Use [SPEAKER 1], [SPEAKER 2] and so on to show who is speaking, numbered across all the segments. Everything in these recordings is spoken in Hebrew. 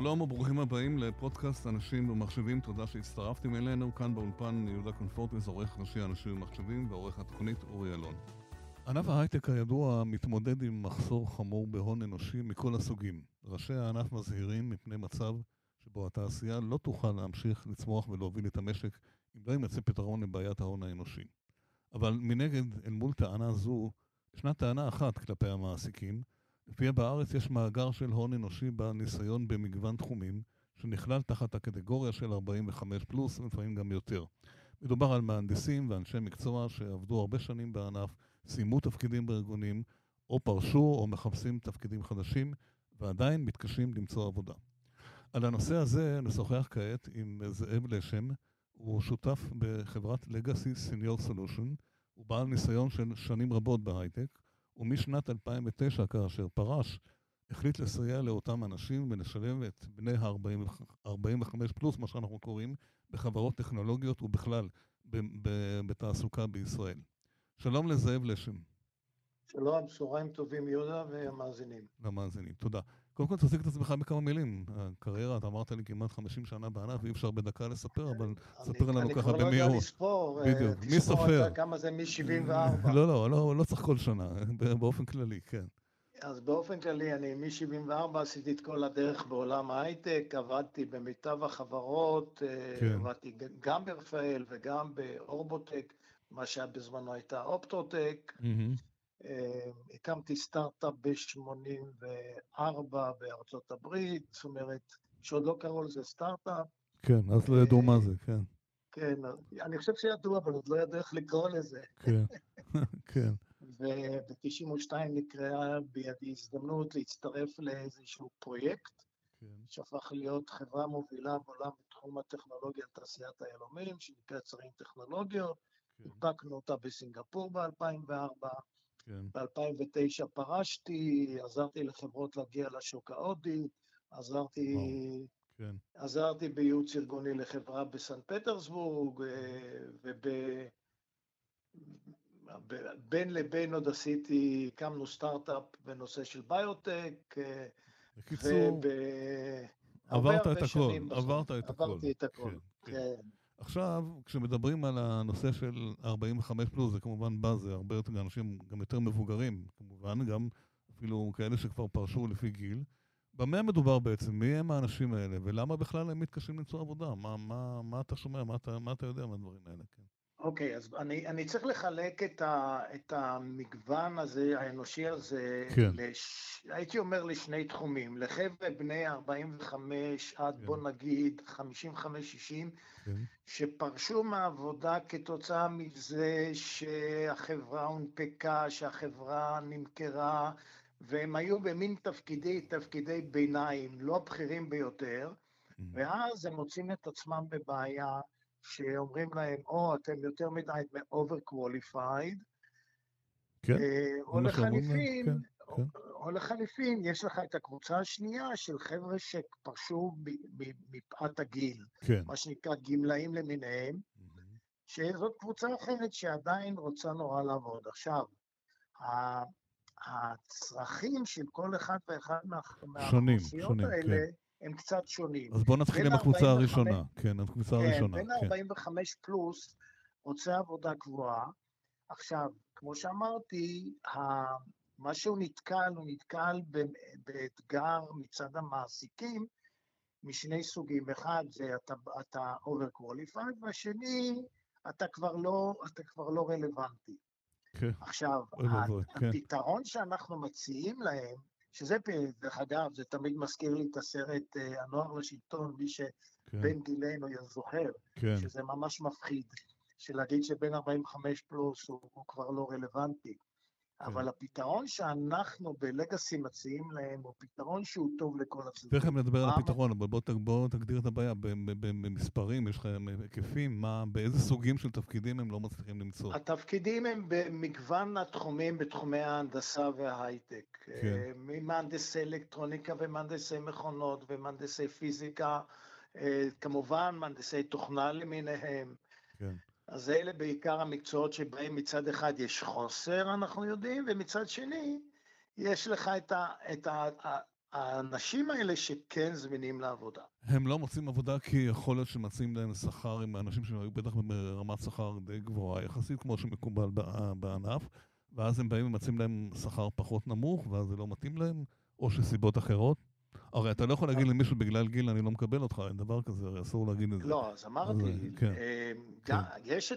[SPEAKER 1] שלום וברוכים הבאים לפודקאסט אנשים ומחשבים, תודה שהצטרפתם אלינו. כאן באולפן יהודה קונפורטס, עורך ראשי אנשים ומחשבים ועורך התוכנית אורי אלון. ענף ההייטק הידוע מתמודד עם מחסור חמור בהון אנושי מכל הסוגים. ראשי הענף מזהירים מפני מצב שבו התעשייה לא תוכל להמשיך לצמוח ולהוביל את המשק אם לא יימצא פתרון לבעיית ההון האנושי. אבל מנגד, אל מול טענה זו, ישנה טענה אחת כלפי המעסיקים, לפיה בארץ יש מאגר של הון אנושי בעל ניסיון במגוון תחומים, שנכלל תחת הקטגוריה של 45 פלוס, ולפעמים גם יותר. מדובר על מהנדסים ואנשי מקצוע שעבדו הרבה שנים בענף, סיימו תפקידים בארגונים, או פרשו או מחפשים תפקידים חדשים, ועדיין מתקשים למצוא עבודה. על הנושא הזה נשוחח כעת עם זאב לשם, הוא שותף בחברת Legacy Senior Solution, הוא בעל ניסיון של שנים רבות בהייטק, ומשנת 2009, כאשר פרש, החליט לסייע לאותם אנשים ולשלב את בני ה-45 פלוס, מה שאנחנו קוראים, בחברות טכנולוגיות ובכלל בתעסוקה בישראל. שלום לזאב לשם.
[SPEAKER 2] שלום, צהריים טובים יהודה והמאזינים.
[SPEAKER 1] למאזינים, תודה. קודם כל תציג את עצמך בכמה מילים. הקריירה, אתה אמרת לי כמעט 50 שנה בענף, אי אפשר בדקה לספר, אבל ספר לנו ככה במהירות.
[SPEAKER 2] אני כבר לא יודע לספור.
[SPEAKER 1] בדיוק, מי סופר?
[SPEAKER 2] כמה זה מ-74.
[SPEAKER 1] לא, לא, לא, לא צריך כל שנה, באופן כללי, כן.
[SPEAKER 2] אז באופן כללי, אני מ-74 עשיתי את כל הדרך בעולם ההייטק, עבדתי במיטב החברות, כן. עבדתי גם ברפאל וגם באורבוטק, מה שהיה בזמנו הייתה אופטרוטק. Mm-hmm. אה, הקמתי סטארט-אפ ב-84 בארצות הברית, זאת אומרת, שעוד לא קראו לזה סטארט-אפ.
[SPEAKER 1] כן, אז לא ידעו מה זה, כן.
[SPEAKER 2] כן, אני חושב שידעו, אבל עוד לא ידעו איך לקרוא לזה.
[SPEAKER 1] כן, כן.
[SPEAKER 2] וב-92 נקראה בידי הזדמנות להצטרף לאיזשהו פרויקט, כן. שהפך להיות חברה מובילה בעולם בתחום הטכנולוגיה לתעשיית היהלומים, שנקראת שרים טכנולוגיות. כן. הנפקנו אותה בסינגפור ב-2004. כן. ב-2009 פרשתי, עזרתי לחברות להגיע לשוק ההודי, עזרתי, כן. עזרתי בייעוץ ארגוני לחברה בסן פטרסבורג, אה, ובין לבין עוד עשיתי, הקמנו סטארט-אפ בנושא של ביוטק.
[SPEAKER 1] אה, בקיצור, עברת את הכל, עברת את הכל.
[SPEAKER 2] עברתי את הכל, כן. כן.
[SPEAKER 1] עכשיו, כשמדברים על הנושא של 45 פלוס, זה כמובן בא, זה הרבה יותר אנשים גם יותר מבוגרים, כמובן, גם אפילו כאלה שכבר פרשו לפי גיל. במה מדובר בעצם? מי הם האנשים האלה? ולמה בכלל הם מתקשים למצוא עבודה? מה, מה, מה אתה שומע? מה אתה, מה אתה יודע מהדברים האלה? כן.
[SPEAKER 2] אוקיי, okay, אז אני, אני צריך לחלק את, ה, את המגוון הזה, האנושי הזה, כן. לש, הייתי אומר לשני תחומים, לחבר'ה בני 45 עד כן. בוא נגיד 55-60, כן. שפרשו מהעבודה כתוצאה מזה שהחברה הונפקה, שהחברה נמכרה, והם היו במין תפקידי, תפקידי ביניים, לא הבכירים ביותר, mm-hmm. ואז הם מוצאים את עצמם בבעיה. שאומרים להם, או אתם יותר מדי over qualified,
[SPEAKER 1] כן,
[SPEAKER 2] או לחליפין, כן, כן. או לחליפין, יש לך את הקבוצה השנייה של חבר'ה שפרשו מפאת הגיל,
[SPEAKER 1] כן.
[SPEAKER 2] מה שנקרא גמלאים למיניהם, mm-hmm. שזאת קבוצה אחרת שעדיין רוצה נורא לעבוד. עכשיו, הצרכים של כל אחד ואחד מהאוכלוסיות האלה, כן. הם קצת שונים.
[SPEAKER 1] אז בואו נתחיל עם הקבוצה הראשונה. כן, הקבוצה
[SPEAKER 2] כן,
[SPEAKER 1] הראשונה.
[SPEAKER 2] בין 45 כן. פלוס רוצה עבודה קבועה. עכשיו, כמו שאמרתי, מה שהוא נתקל, הוא נתקל באתגר מצד המעסיקים משני סוגים. אחד, זה אתה, אתה over qualified, והשני, אתה כבר לא, אתה כבר לא רלוונטי.
[SPEAKER 1] כן.
[SPEAKER 2] עכשיו, כן. הפתרון שאנחנו מציעים להם, שזה, דרך אגב, זה תמיד מזכיר לי את הסרט uh, הנוער לשלטון, מי שבן כן. גילנו זוכר, כן. שזה ממש מפחיד, שלהגיד שבן 45 פלוס הוא, הוא כבר לא רלוונטי. כן. אבל הפתרון שאנחנו בלגאסי מציעים להם הוא פתרון שהוא טוב לכל הצדדים.
[SPEAKER 1] תכף נדבר על הפתרון, אבל בוא, בוא תגדיר את הבעיה במספרים, יש לכם היקפים, מה, באיזה סוגים של תפקידים הם לא מצליחים למצוא?
[SPEAKER 2] התפקידים הם במגוון התחומים בתחומי ההנדסה וההייטק. כן. אה, ממהנדסי אלקטרוניקה ומהנדסי מכונות ומהנדסי פיזיקה, אה, כמובן מהנדסי תוכנה למיניהם. כן. אז אלה בעיקר המקצועות שבהם מצד אחד יש חוסר, אנחנו יודעים, ומצד שני, יש לך את, ה, את ה, האנשים האלה שכן זמינים לעבודה.
[SPEAKER 1] הם לא מוצאים עבודה כי יכול להיות שמציעים להם שכר עם האנשים שהיו בטח ברמת שכר די גבוהה יחסית, כמו שמקובל בענף, ואז הם באים ומציעים להם שכר פחות נמוך, ואז זה לא מתאים להם, או שסיבות אחרות. הרי אתה לא יכול להגיד למישהו בגלל גיל אני לא מקבל אותך, אין דבר כזה, הרי אסור להגיד את זה.
[SPEAKER 2] לא, אז אמרתי, כן, אמ, כן. יש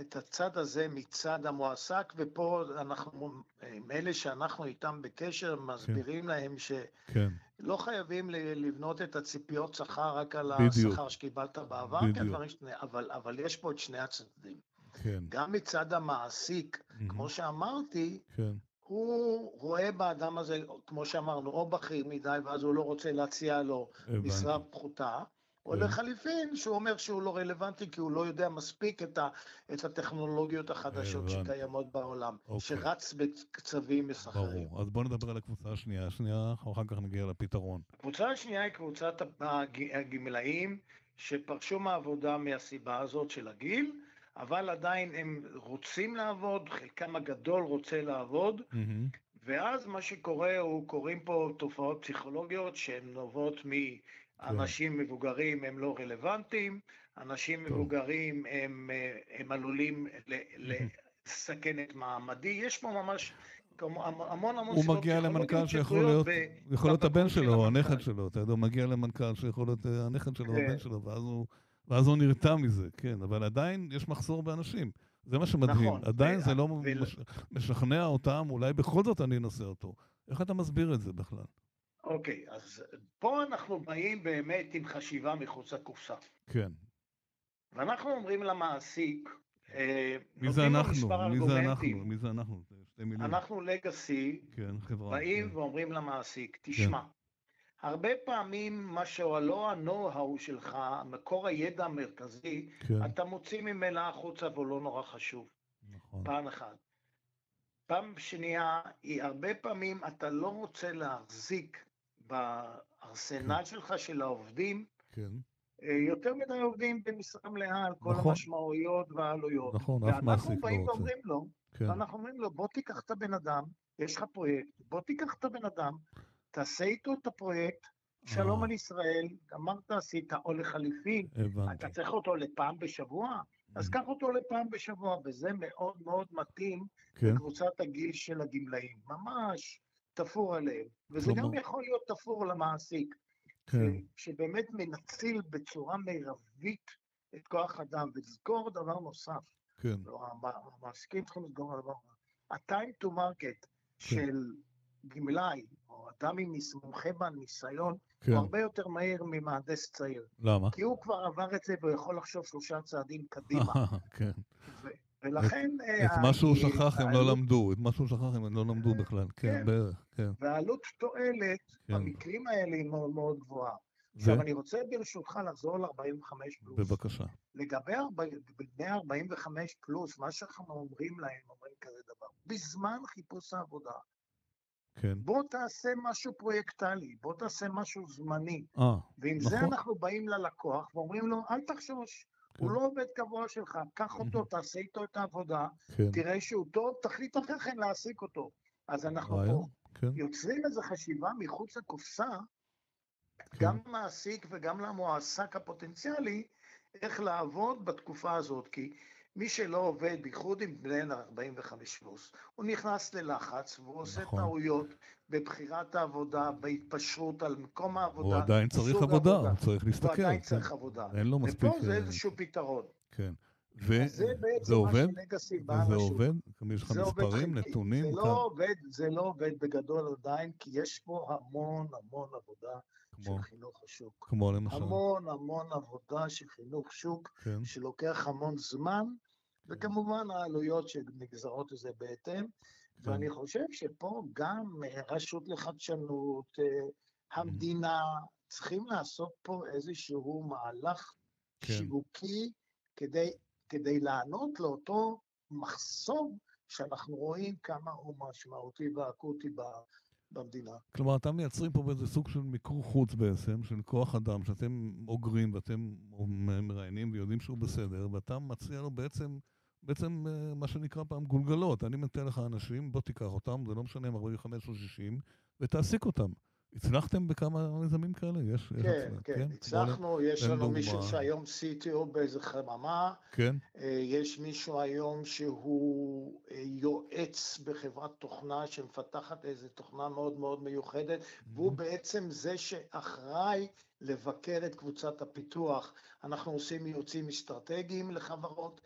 [SPEAKER 2] את הצד הזה מצד המועסק, ופה אנחנו, אלה שאנחנו איתם בקשר, מסבירים כן. להם שלא חייבים לבנות את הציפיות שכר רק על השכר שקיבלת בעבר, אבל יש פה את שני הצדדים. גם מצד המעסיק, כמו שאמרתי, הוא רואה באדם הזה, כמו שאמרנו, או בכיר מדי, ואז הוא לא רוצה להציע לו משרה פחותה, או כן. לחליפין, שהוא אומר שהוא לא רלוונטי, כי הוא לא יודע מספיק את, ה, את הטכנולוגיות החדשות שקיימות בעולם, אוקיי. שרץ בקצבים מסחרים.
[SPEAKER 1] ברור. אז בואו נדבר על הקבוצה השנייה. השנייה, אחר כך נגיע לפתרון.
[SPEAKER 2] הקבוצה השנייה היא קבוצת הגמלאים שפרשו מהעבודה מהסיבה הזאת של הגיל, אבל עדיין הם רוצים לעבוד, חלקם הגדול רוצה לעבוד, mm-hmm. ואז מה שקורה הוא, קורים פה תופעות פסיכולוגיות שהן נובעות מאנשים כן. מבוגרים הם לא רלוונטיים, אנשים טוב. מבוגרים הם, הם עלולים ל, לסכן את מעמדי, יש פה ממש המון המון
[SPEAKER 1] סיבות הוא מגיע למנכ"ל שיכול להיות, יכול להיות הבן שלו או הנכד שלו, אתה יודע, הוא מגיע למנכ"ל שיכול להיות אה, הנכד שלו או הבן כן. שלו, ואז הוא... ואז הוא נרתע מזה, כן, אבל עדיין יש מחסור באנשים. זה מה שמדהים. נכון. עדיין ו... זה לא ו... מש... משכנע אותם, אולי בכל זאת אני אנסה אותו. איך אתה מסביר את זה בכלל?
[SPEAKER 2] אוקיי, אז פה אנחנו באים באמת עם חשיבה מחוץ לקופסה.
[SPEAKER 1] כן.
[SPEAKER 2] ואנחנו אומרים למעסיק, אה,
[SPEAKER 1] מי זה אנחנו? מי זה אנחנו? מי זה אנחנו?
[SPEAKER 2] אנחנו לגאסי,
[SPEAKER 1] כן.
[SPEAKER 2] באים כן. ואומרים למעסיק, תשמע, כן. הרבה פעמים מה שלא ה-know-how שלך, מקור הידע המרכזי, כן. אתה מוציא ממנה החוצה והוא לא נורא חשוב. נכון. פעם אחת. פעם שנייה, היא הרבה פעמים אתה לא רוצה להחזיק בארסנל כן. שלך של העובדים,
[SPEAKER 1] כן.
[SPEAKER 2] אה, יותר מדי עובדים במשרה מלאה על כל נכון. המשמעויות והעלויות.
[SPEAKER 1] נכון, אף מעסיק לא
[SPEAKER 2] רוצה. ואנחנו באים ואומרים לו, כן. ואנחנו אומרים לו, בוא תיקח את הבן אדם, יש לך פרויקט, בוא תיקח את הבן אדם, תעשה איתו את הפרויקט, שלום אה. על ישראל, גמרת, עשית, או לחליפין, אתה צריך אותו לפעם בשבוע, אז mm. קח אותו לפעם בשבוע, וזה מאוד מאוד מתאים כן. לקבוצת הגיל של הגמלאים. ממש תפור עליהם. וזה גם יכול להיות תפור למעסיק, כן. שבאמת מנציל בצורה מרבית את כוח אדם. ולזכור דבר נוסף,
[SPEAKER 1] כן.
[SPEAKER 2] המעסיקים צריכים לסגור דבר נוסף. ה-time to market של גמלאי, או אדם עם מומחה בניסיון, כן. הוא הרבה יותר מהיר ממהנדס צעיר.
[SPEAKER 1] למה?
[SPEAKER 2] כי הוא כבר עבר את זה והוא יכול לחשוב שלושה צעדים קדימה.
[SPEAKER 1] כן.
[SPEAKER 2] ו- ולכן...
[SPEAKER 1] את, אה, את מה שהוא שכח הם לא למדו, את מה שהוא שכח הם לא למדו בכלל, כן, כן, בערך, כן.
[SPEAKER 2] והעלות תועלת כן. במקרים האלה היא מאוד מאוד גבוהה. עכשיו, אני רוצה ברשותך לחזור ל-45 פלוס.
[SPEAKER 1] בבקשה.
[SPEAKER 2] לגבי בני 45 פלוס, מה שאנחנו אומרים להם, אומרים כזה דבר, בזמן חיפוש העבודה,
[SPEAKER 1] כן.
[SPEAKER 2] בוא תעשה משהו פרויקטלי, בוא תעשה משהו זמני. אה, ועם נכון. זה אנחנו באים ללקוח ואומרים לו, אל תחשוש, כן. הוא לא עובד קבוע שלך, קח אותו, תעשה איתו את העבודה, כן. תראה שהוא טוב, תחליט אחרי כן להעסיק אותו. אז אנחנו פה כן. יוצרים איזו חשיבה מחוץ לקופסה, כן. גם למעסיק וגם למועסק הפוטנציאלי, איך לעבוד בתקופה הזאת, כי מי שלא עובד, בייחוד עם בני 45 פלוס, הוא נכנס ללחץ והוא עושה נכון. טעויות בבחירת העבודה, בהתפשרות על מקום העבודה.
[SPEAKER 1] הוא עדיין צריך עבודה, עבודה, הוא צריך להסתכל. הוא
[SPEAKER 2] עדיין כן. צריך עבודה.
[SPEAKER 1] אין לו מספיק...
[SPEAKER 2] ופה זה אה, איזשהו פתרון.
[SPEAKER 1] כן. וזה עובד? וזה עובד? יש לך מספרים, נתונים?
[SPEAKER 2] זה לא עובד, זה לא עובד בגדול עדיין, כי יש פה המון המון עבודה כמו, של חינוך השוק.
[SPEAKER 1] כמו למשל?
[SPEAKER 2] המון המון עבודה של חינוך שוק, כן. שלוקח המון זמן, וכמובן העלויות שנגזרות לזה בהתאם. כן. ואני חושב שפה גם רשות לחדשנות, אה, המדינה, צריכים לעשות פה איזשהו מהלך כן. שיווקי כדי, כדי לענות לאותו מחסום שאנחנו רואים כמה הוא משמעותי ואקוטי במדינה.
[SPEAKER 1] כלומר, אתם מייצרים פה באיזה סוג של מיקור חוץ בעצם, של כוח אדם, שאתם אוגרים ואתם מראיינים ויודעים שהוא בסדר, ואתה מציע לו בעצם בעצם אה, מה שנקרא פעם גולגלות. אני נותן לך אנשים, בוא תיקח אותם, זה לא משנה אם 45 או 60, ותעסיק אותם. הצלחתם בכמה מיזמים כאלה?
[SPEAKER 2] יש, כן, יש כן, כן, הצלחנו, יש לנו דוגמה. מישהו שהיום CTO באיזה חממה,
[SPEAKER 1] כן.
[SPEAKER 2] אה, יש מישהו היום שהוא אה, יועץ בחברת תוכנה שמפתחת איזו תוכנה מאוד מאוד מיוחדת, mm-hmm. והוא בעצם זה שאחראי לבקר את קבוצת הפיתוח. אנחנו עושים ייעוצים אסטרטגיים לחברות.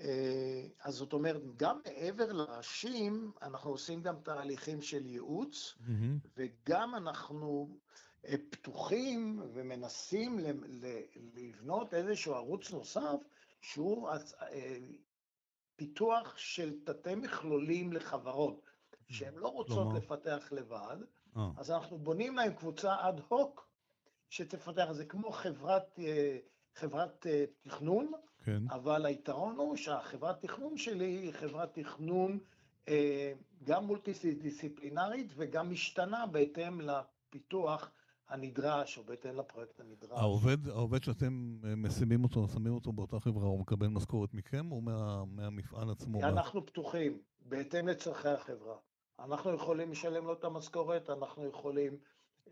[SPEAKER 2] אה, אז זאת אומרת, גם מעבר לראשים, אנחנו עושים גם תהליכים של ייעוץ, mm-hmm. וגם אנחנו אה, פתוחים ומנסים לבנות איזשהו ערוץ נוסף, שהוא אה, פיתוח של תתי מכלולים לחברות, שהן לא רוצות לפתח לבד, אז אנחנו בונים להם קבוצה אד הוק שתפתח, זה כמו חברת, חברת תכנון,
[SPEAKER 1] כן.
[SPEAKER 2] אבל היתרון הוא שהחברת תכנון שלי היא חברת תכנון אה, גם מולטי-דיסציפלינרית וגם משתנה בהתאם לפיתוח הנדרש או בהתאם לפרויקט הנדרש.
[SPEAKER 1] העובד, העובד שאתם אה, משימים אותו, שמים אותו באותה חברה, הוא מקבל משכורת מכם או מה, מהמפעל עצמו?
[SPEAKER 2] אנחנו. פתוחים, בהתאם לצורכי החברה. אנחנו יכולים לשלם לו את המשכורת, אנחנו יכולים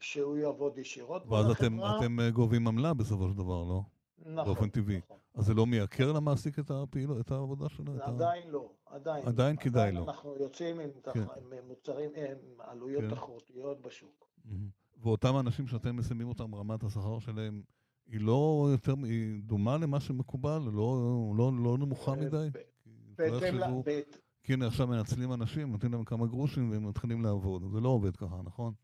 [SPEAKER 2] שהוא יעבוד ישירות.
[SPEAKER 1] ואז אתם, אתם אה, גובים עמלה בסופו של דבר, לא?
[SPEAKER 2] נכון.
[SPEAKER 1] באופן טבעי. נכון. אז זה לא מייקר למעסיק את הפעילות, את העבודה שלו?
[SPEAKER 2] עדיין לא, עדיין.
[SPEAKER 1] עדיין כדאי לו.
[SPEAKER 2] אנחנו יוצאים עם, כן. עם מוצרים, עם עלויות כן. תחרותיות בשוק.
[SPEAKER 1] ואותם אנשים שאתם מסיימים אותם, רמת השכר שלהם, היא לא יותר, היא דומה למה שמקובל? לא, לא, לא נמוכה אה, מדי?
[SPEAKER 2] בהתאם ל...
[SPEAKER 1] כי הנה עכשיו מנצלים אנשים, נותנים להם כמה גרושים והם מתחילים לעבוד. זה לא עובד ככה, נכון?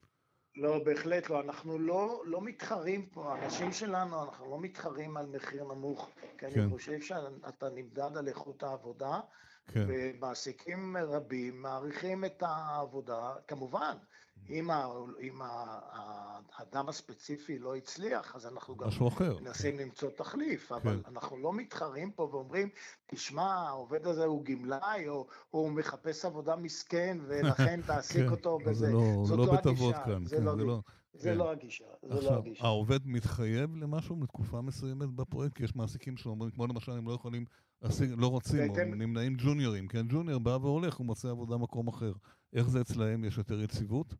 [SPEAKER 2] לא, בהחלט לא. אנחנו לא, לא מתחרים פה, האנשים שלנו, אנחנו לא מתחרים על מחיר נמוך, כי כן. אני חושב שאתה נמדד על איכות העבודה, כן. ומעסיקים רבים מעריכים את העבודה, כמובן, אם, ה, אם האדם הספציפי לא הצליח, אז אנחנו גם מנסים כן. למצוא תחליף, אבל כן. אנחנו לא מתחרים פה ואומרים, תשמע, העובד הזה הוא גמלאי, או, הוא מחפש עבודה מסכן, ולכן תעסיק כן. אותו בזה.
[SPEAKER 1] זה לא, זאת לא, לא הגישה. כאן,
[SPEAKER 2] זה, כן, לא, זה, לא, זה כן. לא הגישה. זה עכשיו, לא הגישה.
[SPEAKER 1] העובד מתחייב למשהו לתקופה מסוימת בפרויקט? כי יש מעסיקים שאומרים, כמו למשל, הם לא יכולים, להשיג, לא רוצים, או נמנעים ג'וניורים, כן? ג'וניור בא והולך, הוא מוצא עבודה במקום אחר. איך זה אצלהם? יש יותר יציבות?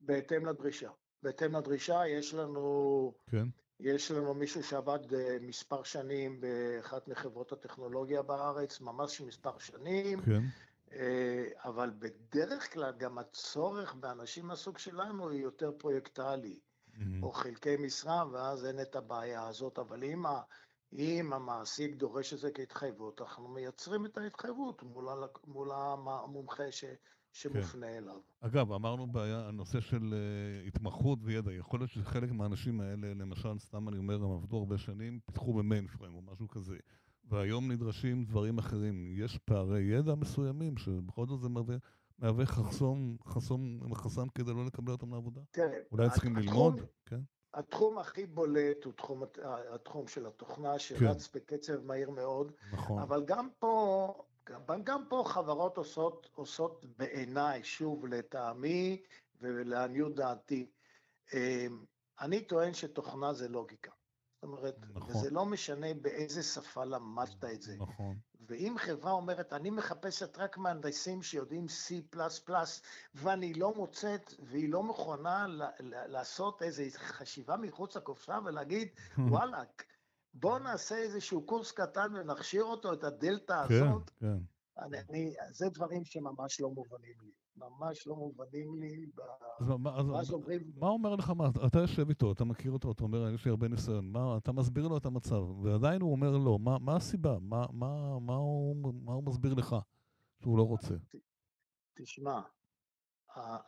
[SPEAKER 2] בהתאם לדרישה. בהתאם לדרישה יש לנו...
[SPEAKER 1] כן.
[SPEAKER 2] יש לנו מישהו שעבד אה, מספר שנים באחת מחברות הטכנולוגיה בארץ, ממש מספר שנים.
[SPEAKER 1] כן.
[SPEAKER 2] אה, אבל בדרך כלל גם הצורך באנשים מהסוג שלנו היא יותר פרויקטלי, mm-hmm. או חלקי משרה, ואז אין את הבעיה הזאת. אבל אם, ה, אם המעסיק דורש את זה כהתחייבות, אנחנו מייצרים את ההתחייבות מול, מול המומחה ש, שמופנה כן. אליו.
[SPEAKER 1] אגב, אמרנו בעיה, הנושא של uh, התמחות וידע, יכול להיות שחלק מהאנשים האלה, למשל, סתם אני אומר, הם עבדו הרבה שנים, פיתחו במיינפריים או משהו כזה, והיום נדרשים דברים אחרים. יש פערי ידע מסוימים, שבכל זאת זה מהווה, מהווה חסום, חסום, חסם כדי לא לקבל אותם לעבודה?
[SPEAKER 2] תראה,
[SPEAKER 1] אולי צריכים ללמוד, כן?
[SPEAKER 2] התחום הכי בולט הוא תחום, התחום של התוכנה, שרץ כן. בקצב מהיר מאוד.
[SPEAKER 1] נכון.
[SPEAKER 2] אבל גם פה גם, גם פה חברות עושות, עושות בעיניי, שוב, לטעמי ולעניות דעתי, אמ, אני טוען שתוכנה זה לוגיקה. זאת אומרת, נכון. וזה לא משנה באיזה שפה למדת את זה.
[SPEAKER 1] נכון.
[SPEAKER 2] ואם חברה אומרת, אני מחפשת רק מהנדסים שיודעים C++, ואני לא מוצאת, והיא לא מוכנה לעשות איזו חשיבה מחוץ לקופסה ולהגיד, וואלאק, בוא נעשה איזשהו קורס קטן ונכשיר אותו, את הדלתא
[SPEAKER 1] כן,
[SPEAKER 2] הזאת.
[SPEAKER 1] כן, כן.
[SPEAKER 2] אני, אני, זה דברים שממש לא מובנים לי. ממש לא מובנים לי. ב...
[SPEAKER 1] אז מה, אז, מה אומרים... מה אומר לך, מה, אתה יושב איתו, אתה מכיר אותו, אתה אומר, יש לי הרבה ניסיון, מה, אתה מסביר לו את המצב, ועדיין הוא אומר לא, מה, מה הסיבה? מה, מה, מה, הוא, מה הוא מסביר לך שהוא לא רוצה?
[SPEAKER 2] תשמע,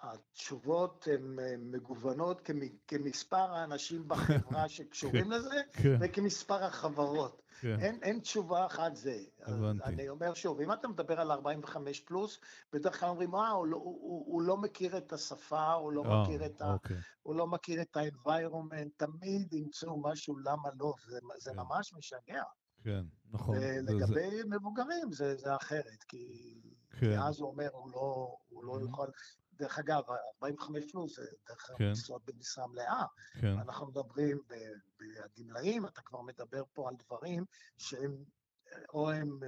[SPEAKER 2] התשובות הן מגוונות כמספר האנשים בחברה שקשורים כן, לזה, כן. וכמספר החברות. כן. אין, אין תשובה אחת זה.
[SPEAKER 1] הבנתי.
[SPEAKER 2] אני אומר שוב, אם אתה מדבר על 45 פלוס, בדרך כלל אומרים, אה, הוא, הוא, הוא, הוא לא מכיר את השפה, הוא לא, אה, מכיר, את
[SPEAKER 1] אוקיי. ה,
[SPEAKER 2] הוא לא מכיר את ה-environment, תמיד ימצאו משהו למה לא, זה, זה. ממש משגע.
[SPEAKER 1] כן, נכון.
[SPEAKER 2] ולגבי זה... מבוגרים זה, זה אחרת, כי, כן. כי אז הוא אומר, הוא לא, הוא לא mm-hmm. דרך אגב, 45 פלוס זה דרך כן. משרות במשרה מלאה. כן. אנחנו מדברים בגמלאים, אתה כבר מדבר פה על דברים שהם או הם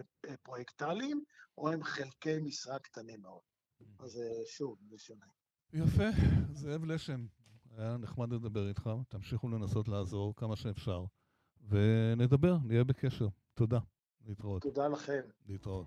[SPEAKER 2] פרויקטליים, או הם חלקי משרה קטנים מאוד. אז שוב, זה שונה.
[SPEAKER 1] יפה, זאב לשם. היה נחמד לדבר איתך, תמשיכו לנסות לעזור כמה שאפשר, ונדבר, נהיה בקשר. תודה. להתראות.
[SPEAKER 2] תודה לכם.
[SPEAKER 1] להתראות.